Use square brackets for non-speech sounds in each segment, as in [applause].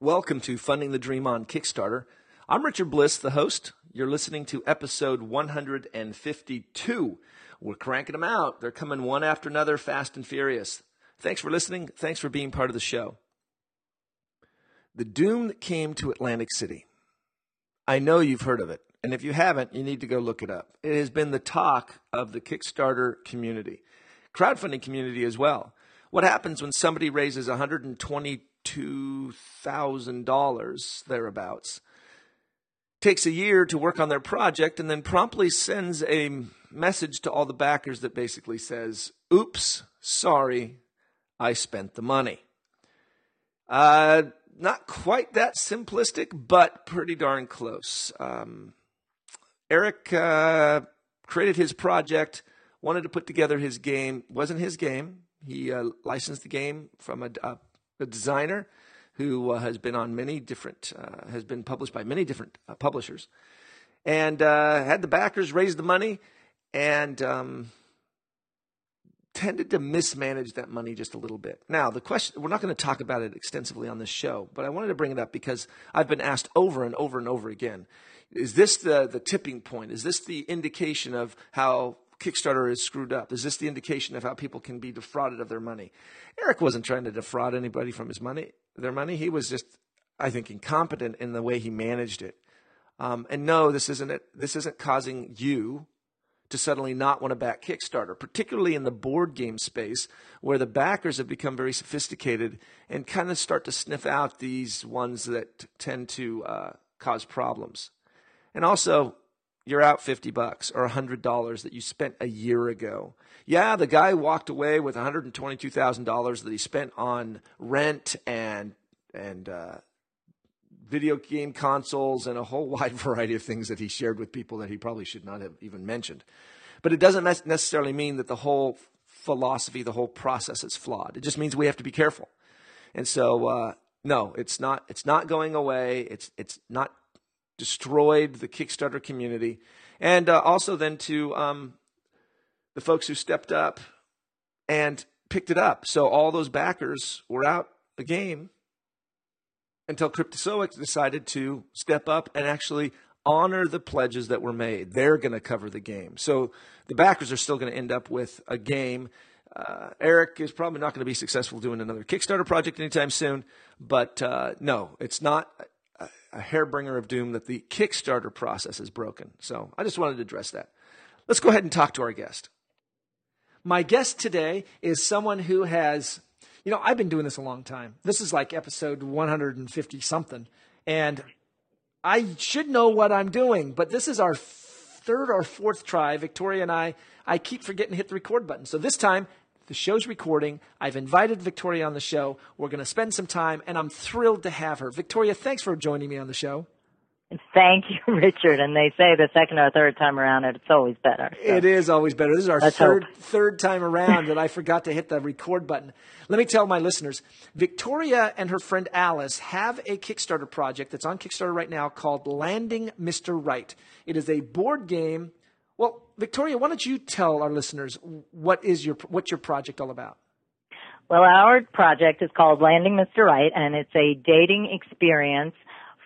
Welcome to Funding the Dream on Kickstarter. I'm Richard Bliss, the host. You're listening to episode 152. We're cranking them out. They're coming one after another, fast and furious. Thanks for listening. Thanks for being part of the show. The doom that came to Atlantic City. I know you've heard of it. And if you haven't, you need to go look it up. It has been the talk of the Kickstarter community, crowdfunding community as well. What happens when somebody raises $122,000 thereabouts, takes a year to work on their project, and then promptly sends a message to all the backers that basically says, Oops, sorry, I spent the money. Uh, not quite that simplistic, but pretty darn close. Um, Eric uh, created his project, wanted to put together his game. wasn't his game. He uh, licensed the game from a, a, a designer who uh, has been on many different, uh, has been published by many different uh, publishers, and uh, had the backers raise the money, and um, tended to mismanage that money just a little bit. Now, the question, we're not going to talk about it extensively on this show, but I wanted to bring it up because I've been asked over and over and over again is this the, the tipping point? Is this the indication of how Kickstarter is screwed up? Is this the indication of how people can be defrauded of their money? Eric wasn't trying to defraud anybody from his money, their money. He was just, I think, incompetent in the way he managed it. Um, and no, this isn't it. This isn't causing you to suddenly not want to back Kickstarter, particularly in the board game space where the backers have become very sophisticated and kind of start to sniff out these ones that tend to uh, cause problems. And also, you're out 50 bucks or $100 that you spent a year ago. Yeah, the guy walked away with $122,000 that he spent on rent and and uh, video game consoles, and a whole [laughs] wide variety of things that he shared with people that he probably should not have even mentioned. But it doesn't necessarily mean that the whole philosophy, the whole process is flawed. It just means we have to be careful. And so, uh, no, it's not. It's not going away. It's it's not destroyed the Kickstarter community, and uh, also then to um, the folks who stepped up and picked it up. So all those backers were out the game until Cryptozoic decided to step up and actually honor the pledges that were made. They're going to cover the game. So the backers are still going to end up with a game. Uh, Eric is probably not going to be successful doing another Kickstarter project anytime soon, but uh, no, it's not a, hairbringer of doom that the Kickstarter process is broken. So I just wanted to address that. Let's go ahead and talk to our guest. My guest today is someone who has you know, I've been doing this a long time. This is like episode 150 something. And I should know what I'm doing, but this is our third or fourth try. Victoria and I, I keep forgetting to hit the record button. So this time, the show's recording. I've invited Victoria on the show. We're going to spend some time, and I'm thrilled to have her. Victoria, thanks for joining me on the show. Thank you, [laughs] Richard. And they say the second or third time around, it's always better. So. It is always better. This is our third hope. third time around [laughs] that I forgot to hit the record button. Let me tell my listeners, Victoria and her friend Alice have a Kickstarter project that's on Kickstarter right now called Landing Mr. Right. It is a board game. Well, Victoria, why don't you tell our listeners what is your what's your project all about? Well, our project is called Landing Mr. Right, and it's a dating experience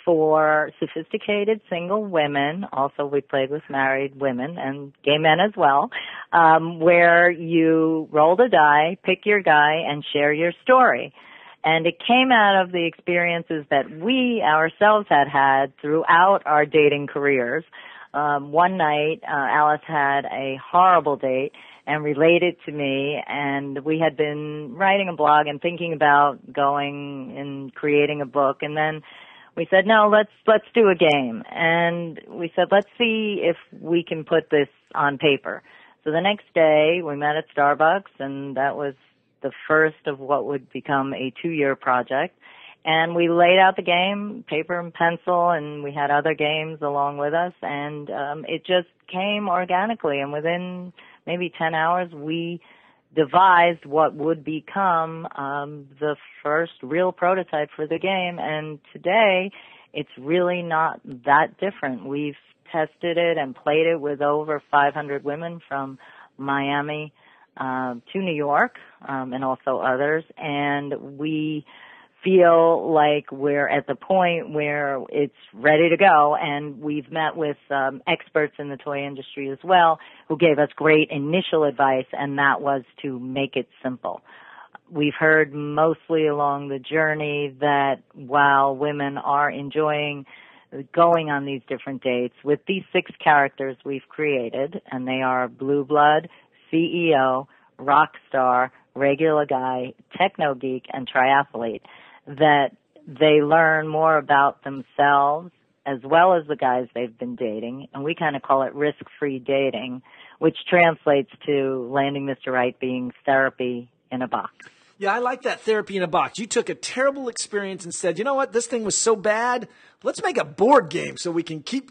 for sophisticated single women. Also, we played with married women and gay men as well, um, where you roll the die, pick your guy, and share your story. And it came out of the experiences that we ourselves had had throughout our dating careers. Um, one night, uh, Alice had a horrible date and related to me and we had been writing a blog and thinking about going and creating a book and then we said no let's let's do a game. And we said let's see if we can put this on paper. So the next day we met at starbucks and that was the first of what would become a two year project and we laid out the game paper and pencil and we had other games along with us and um it just came organically and within maybe 10 hours we devised what would become um, the first real prototype for the game. And today, it's really not that different. We've tested it and played it with over 500 women from Miami uh, to New York um, and also others. And we feel like we're at the point where it's ready to go and we've met with um, experts in the toy industry as well who gave us great initial advice and that was to make it simple. We've heard mostly along the journey that while women are enjoying going on these different dates with these six characters we've created and they are blue blood, CEO, rock star, regular guy, techno geek, and triathlete that they learn more about themselves as well as the guys they've been dating, and we kind of call it risk-free dating, which translates to landing Mr. Right being therapy in a box. Yeah, I like that therapy in a box. You took a terrible experience and said, "You know what? This thing was so bad. Let's make a board game so we can keep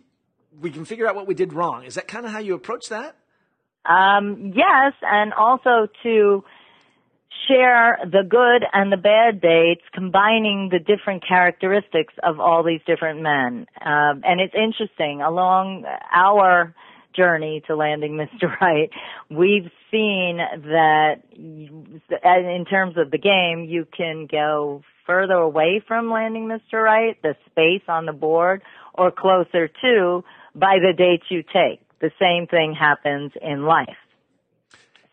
we can figure out what we did wrong." Is that kind of how you approach that? Um, yes, and also to share the good and the bad dates, combining the different characteristics of all these different men. Um, and it's interesting, along our journey to landing [laughs] Mr. Right, we've seen that in terms of the game, you can go further away from landing Mr. Right, the space on the board, or closer to by the dates you take. The same thing happens in life.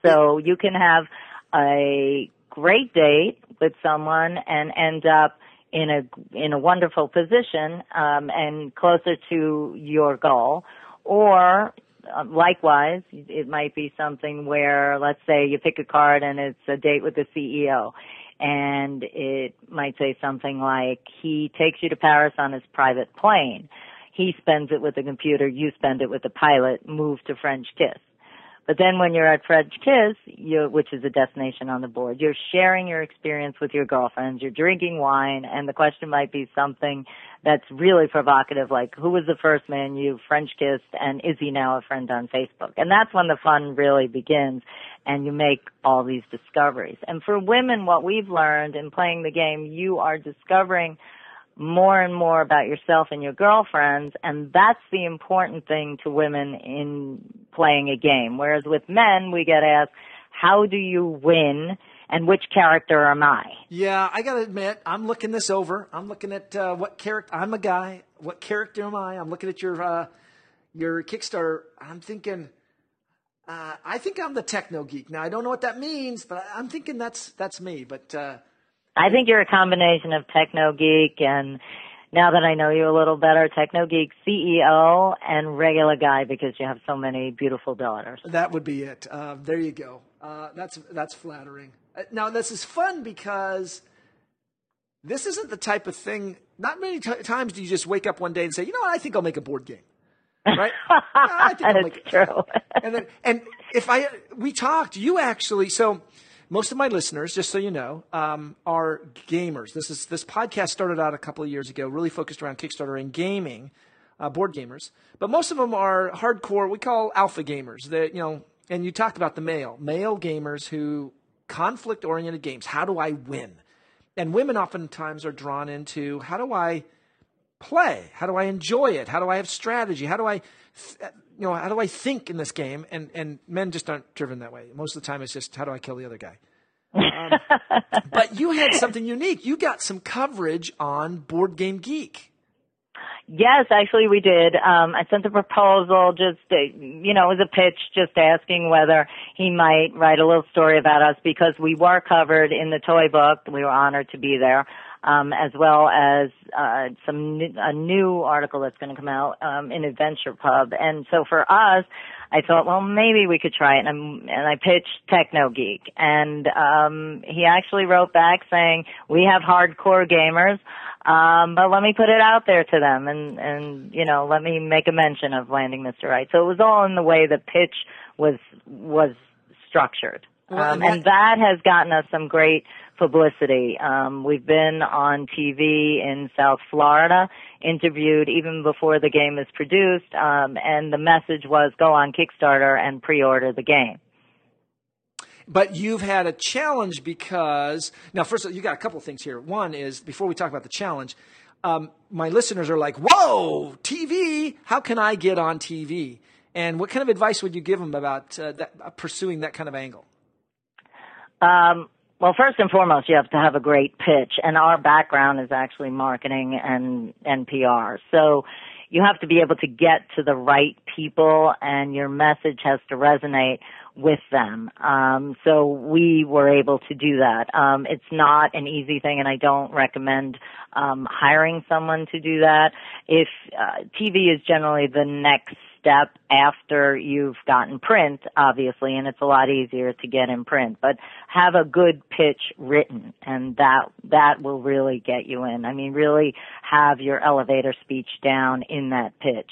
So you can have a great date with someone and end up in a in a wonderful position um, and closer to your goal, or uh, likewise, it might be something where, let's say, you pick a card and it's a date with the CEO, and it might say something like, "He takes you to Paris on his private plane." He spends it with the computer, you spend it with the pilot, move to French kiss. But then when you're at French Kiss, you, which is a destination on the board, you're sharing your experience with your girlfriends, you're drinking wine, and the question might be something that's really provocative, like who was the first man you French kissed and is he now a friend on Facebook? And that's when the fun really begins and you make all these discoveries. And for women, what we've learned in playing the game, you are discovering more and more about yourself and your girlfriends, and that's the important thing to women in playing a game. Whereas with men, we get asked, how do you win? And which character am I? Yeah, I gotta admit, I'm looking this over. I'm looking at uh, what character. I'm a guy. What character am I? I'm looking at your uh, your Kickstarter. I'm thinking. Uh, I think I'm the techno geek. Now I don't know what that means, but I'm thinking that's that's me. But uh, I think you're a combination of techno geek and now that I know you a little better, techno geek CEO and regular guy because you have so many beautiful daughters. That would be it. Uh, there you go. Uh, that's that's flattering. Uh, now this is fun because this isn't the type of thing. Not many t- times do you just wake up one day and say, you know what, I think I'll make a board game. Right? [laughs] I think I'll make true. and then, and if I we talked, you actually so most of my listeners, just so you know, um, are gamers. This is this podcast started out a couple of years ago, really focused around Kickstarter and gaming, uh, board gamers. But most of them are hardcore. We call alpha gamers. That you know, and you talked about the male male gamers who conflict oriented games. How do I win? And women oftentimes are drawn into how do I play? How do I enjoy it? How do I have strategy? How do I you know, how do I think in this game? And and men just aren't driven that way. Most of the time, it's just how do I kill the other guy. Um, [laughs] but you had something unique. You got some coverage on Board Game Geek. Yes, actually we did. Um, I sent a proposal just, you know, it was a pitch just asking whether he might write a little story about us because we were covered in the toy book. We were honored to be there um, as well as uh, some new, a new article that's going to come out um, in Adventure Pub. And so for us, I thought, well, maybe we could try it. And, and I pitched Techno Geek, and um, he actually wrote back saying, "We have hardcore gamers." Um, but let me put it out there to them and, and, you know, let me make a mention of landing Mr. Right. So it was all in the way the pitch was, was structured. Um, and that has gotten us some great publicity. Um, we've been on TV in South Florida, interviewed even before the game is produced, um, and the message was go on Kickstarter and pre-order the game. But you've had a challenge because now, first of all, you got a couple of things here. One is before we talk about the challenge, um, my listeners are like, "Whoa, TV! How can I get on TV?" And what kind of advice would you give them about uh, that, uh, pursuing that kind of angle? Um, Well, first and foremost, you have to have a great pitch, and our background is actually marketing and and PR. So you have to be able to get to the right people, and your message has to resonate with them. Um, so we were able to do that. Um, it's not an easy thing, and I don't recommend um, hiring someone to do that. If uh, TV is generally the next step after you've gotten print, obviously, and it's a lot easier to get in print. But have a good pitch written, and that that will really get you in. I mean, really have your elevator speech down in that pitch.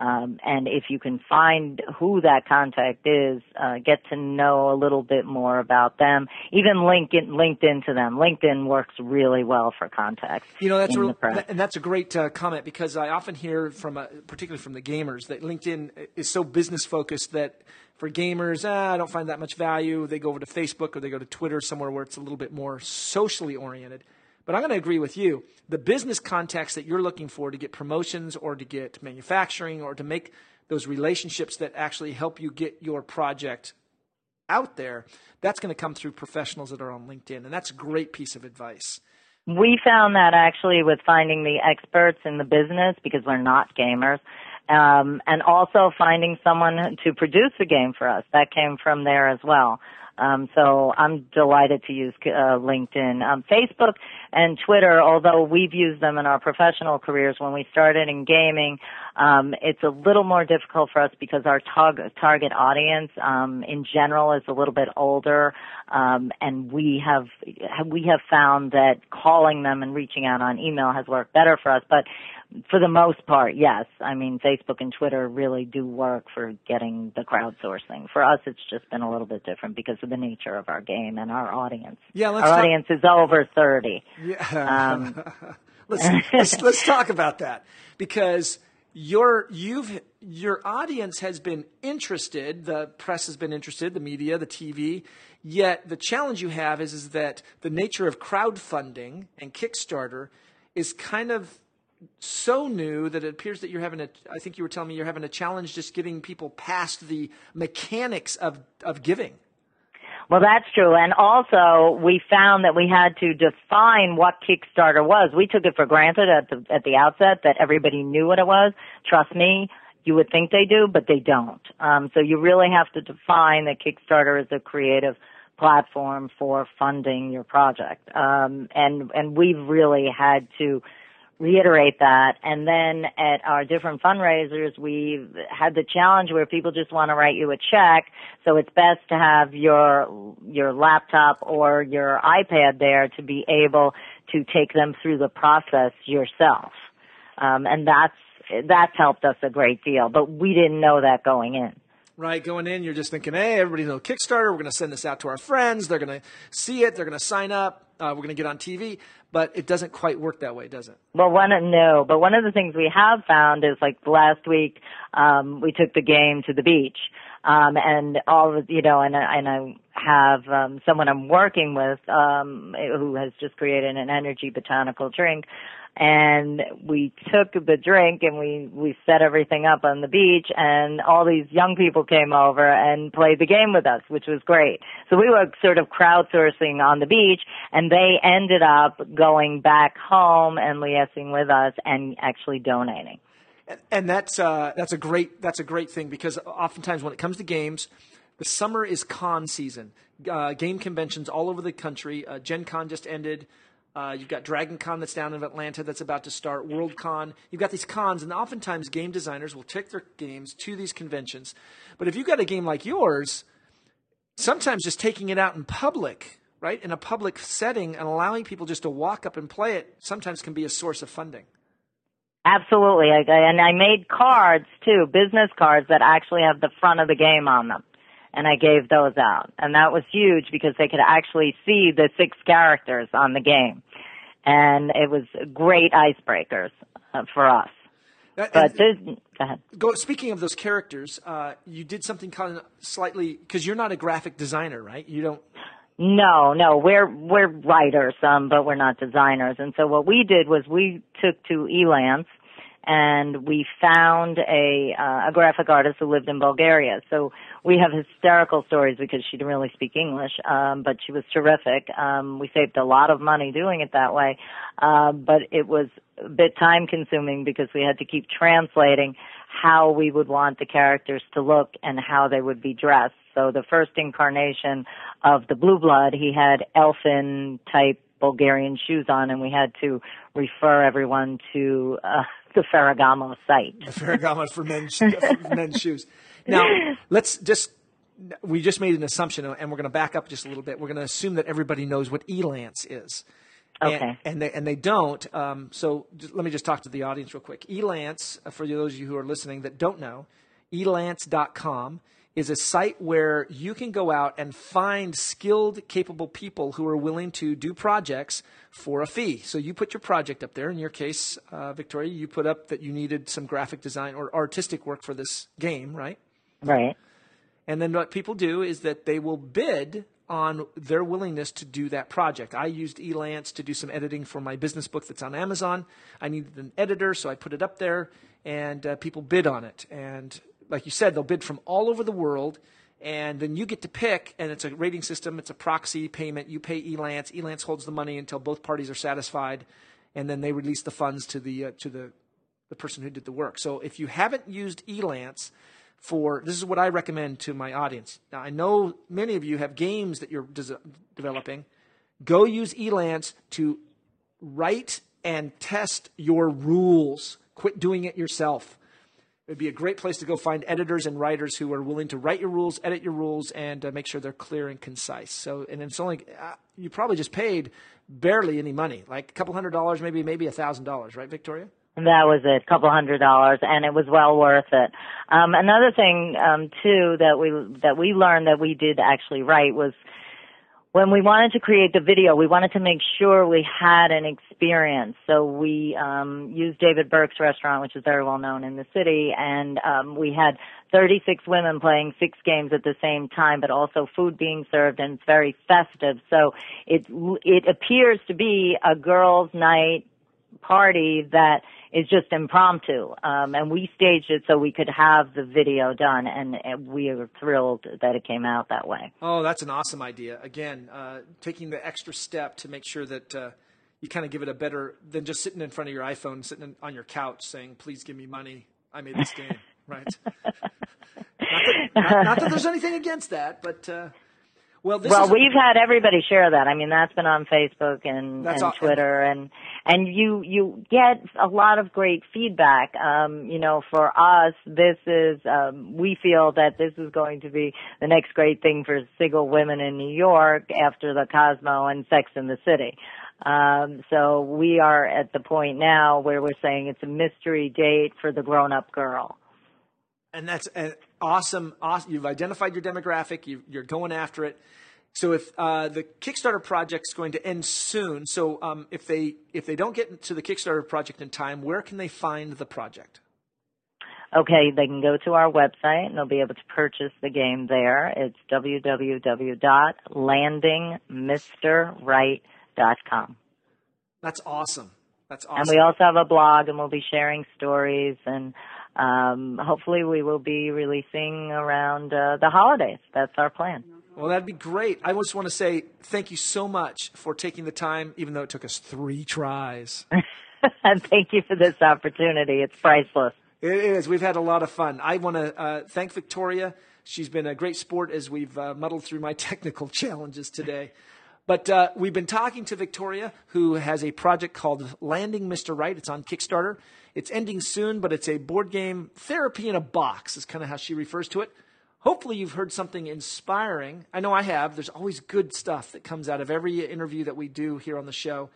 Um, and if you can find who that contact is, uh, get to know a little bit more about them. Even link in, LinkedIn to them. LinkedIn works really well for contacts. You know, that's a, and that's a great uh, comment because I often hear from, uh, particularly from the gamers, that LinkedIn is so business focused that for gamers, ah, I don't find that much value. They go over to Facebook or they go to Twitter, somewhere where it's a little bit more socially oriented. But I'm going to agree with you. The business contacts that you're looking for to get promotions or to get manufacturing or to make those relationships that actually help you get your project out there, that's going to come through professionals that are on LinkedIn. And that's a great piece of advice. We found that actually with finding the experts in the business because we're not gamers. Um, and also finding someone to produce a game for us. That came from there as well. Um, so I'm delighted to use uh, LinkedIn, um, Facebook, and Twitter. Although we've used them in our professional careers when we started in gaming, um, it's a little more difficult for us because our tar- target audience, um, in general, is a little bit older, um, and we have we have found that calling them and reaching out on email has worked better for us. But for the most part, yes. I mean, Facebook and Twitter really do work for getting the crowdsourcing. For us, it's just been a little bit different because of the nature of our game and our audience. Yeah, our talk- audience is over thirty. Yeah. Um, [laughs] let's, let's let's talk about that because your you've your audience has been interested. The press has been interested. The media, the TV. Yet the challenge you have is is that the nature of crowdfunding and Kickstarter is kind of so new that it appears that you're having a I think you were telling me you're having a challenge just getting people past the mechanics of of giving. Well, that's true. And also, we found that we had to define what Kickstarter was. We took it for granted at the, at the outset that everybody knew what it was. Trust me, you would think they do, but they don't. Um, so you really have to define that Kickstarter is a creative platform for funding your project. Um, and, and we've really had to reiterate that. And then at our different fundraisers, we've had the challenge where people just want to write you a check. So it's best to have your, your laptop or your iPad there to be able to take them through the process yourself. Um, and that's, that's helped us a great deal, but we didn't know that going in right? Going in, you're just thinking, hey, everybody knows Kickstarter. We're going to send this out to our friends. They're going to see it. They're going to sign up uh, we're going to get on TV, but it doesn't quite work that way, does it? Well, one no, but one of the things we have found is like last week um, we took the game to the beach, um, and all of you know, and and I have um, someone I'm working with um, who has just created an energy botanical drink and we took the drink and we we set everything up on the beach and all these young people came over and played the game with us which was great. So we were sort of crowdsourcing on the beach and they ended up going back home and liaising with us and actually donating. And that's uh, that's a great that's a great thing because oftentimes when it comes to games the summer is con season. Uh, game conventions all over the country. Uh, gen con just ended uh, you've got Dragon Con that's down in Atlanta that's about to start, Worldcon. You've got these cons, and oftentimes game designers will take their games to these conventions. But if you've got a game like yours, sometimes just taking it out in public, right, in a public setting and allowing people just to walk up and play it sometimes can be a source of funding. Absolutely. I, and I made cards too, business cards that actually have the front of the game on them and I gave those out. And that was huge because they could actually see the six characters on the game. And it was great icebreakers uh, for us. Uh, but go ahead. Go, speaking of those characters, uh, you did something kind of slightly because you're not a graphic designer, right? You don't. No, no, we're we're writers, um, but we're not designers. And so what we did was we took to Elance and we found a uh, a graphic artist who lived in Bulgaria. So we have hysterical stories because she didn't really speak English, um, but she was terrific. Um, we saved a lot of money doing it that way, uh, but it was a bit time consuming because we had to keep translating how we would want the characters to look and how they would be dressed. So the first incarnation of the Blue Blood, he had elfin type Bulgarian shoes on, and we had to refer everyone to uh, the Ferragamo site. The Ferragamo for men's, for men's shoes. Now, let's just we just made an assumption, and we're going to back up just a little bit. We're going to assume that everybody knows what Elance is. Okay. And, and, they, and they don't. Um, so just, let me just talk to the audience real quick. Elance, uh, for those of you who are listening that don't know, elance.com is a site where you can go out and find skilled, capable people who are willing to do projects for a fee. So you put your project up there. In your case, uh, Victoria, you put up that you needed some graphic design or artistic work for this game, right? Right. And then what people do is that they will bid on their willingness to do that project. I used Elance to do some editing for my business book that's on Amazon. I needed an editor, so I put it up there, and uh, people bid on it. And like you said, they'll bid from all over the world, and then you get to pick, and it's a rating system, it's a proxy payment. You pay Elance, Elance holds the money until both parties are satisfied, and then they release the funds to the uh, to the the person who did the work. So if you haven't used Elance, for this is what I recommend to my audience. Now, I know many of you have games that you're des- developing. Go use Elance to write and test your rules. Quit doing it yourself. It would be a great place to go find editors and writers who are willing to write your rules, edit your rules, and uh, make sure they're clear and concise. So, and it's only uh, you probably just paid barely any money, like a couple hundred dollars, maybe maybe a thousand dollars, right, Victoria? That was it, a couple hundred dollars, and it was well worth it. Um, another thing um, too that we that we learned that we did actually write was when we wanted to create the video, we wanted to make sure we had an experience. So we um, used David Burke's restaurant, which is very well known in the city, and um, we had 36 women playing six games at the same time, but also food being served, and it's very festive. So it it appears to be a girls' night party that is just impromptu. Um, and we staged it so we could have the video done, and, and, we are thrilled that it came out that way. Oh, that's an awesome idea. Again, uh, taking the extra step to make sure that uh, you kind of give it a better than just sitting in front of your iPhone, sitting on your couch saying, "Please give me money. I made this game." right. [laughs] not, that, not, not, that, there's anything against that, but. Uh, well, well, we've had everybody share that. I mean, that's been on Facebook and, and all, Twitter, and and you you get a lot of great feedback. Um, you know, for us, this is um, we feel that this is going to be the next great thing for single women in New York after the Cosmo and Sex in the City. Um, so we are at the point now where we're saying it's a mystery date for the grown-up girl. And that's awesome, awesome. You've identified your demographic. You, are going after it. So if uh, the Kickstarter project is going to end soon, so um, if they if they don't get to the Kickstarter project in time, where can they find the project? Okay, they can go to our website and they'll be able to purchase the game there. It's www.landingmrright.com. That's awesome. That's awesome. And we also have a blog and we'll be sharing stories and um, hopefully we will be releasing around uh, the holidays. That's our plan. Well, that'd be great. I just want to say thank you so much for taking the time, even though it took us three tries. [laughs] and thank you for this opportunity. It's priceless. It is. We've had a lot of fun. I want to uh, thank Victoria. She's been a great sport as we've uh, muddled through my [laughs] technical challenges today. But uh, we've been talking to Victoria, who has a project called Landing Mr. Right. It's on Kickstarter. It's ending soon, but it's a board game therapy in a box, is kind of how she refers to it. Hopefully, you've heard something inspiring. I know I have. There's always good stuff that comes out of every interview that we do here on the show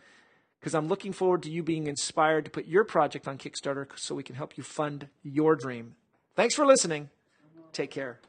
because I'm looking forward to you being inspired to put your project on Kickstarter so we can help you fund your dream. Thanks for listening. Take care.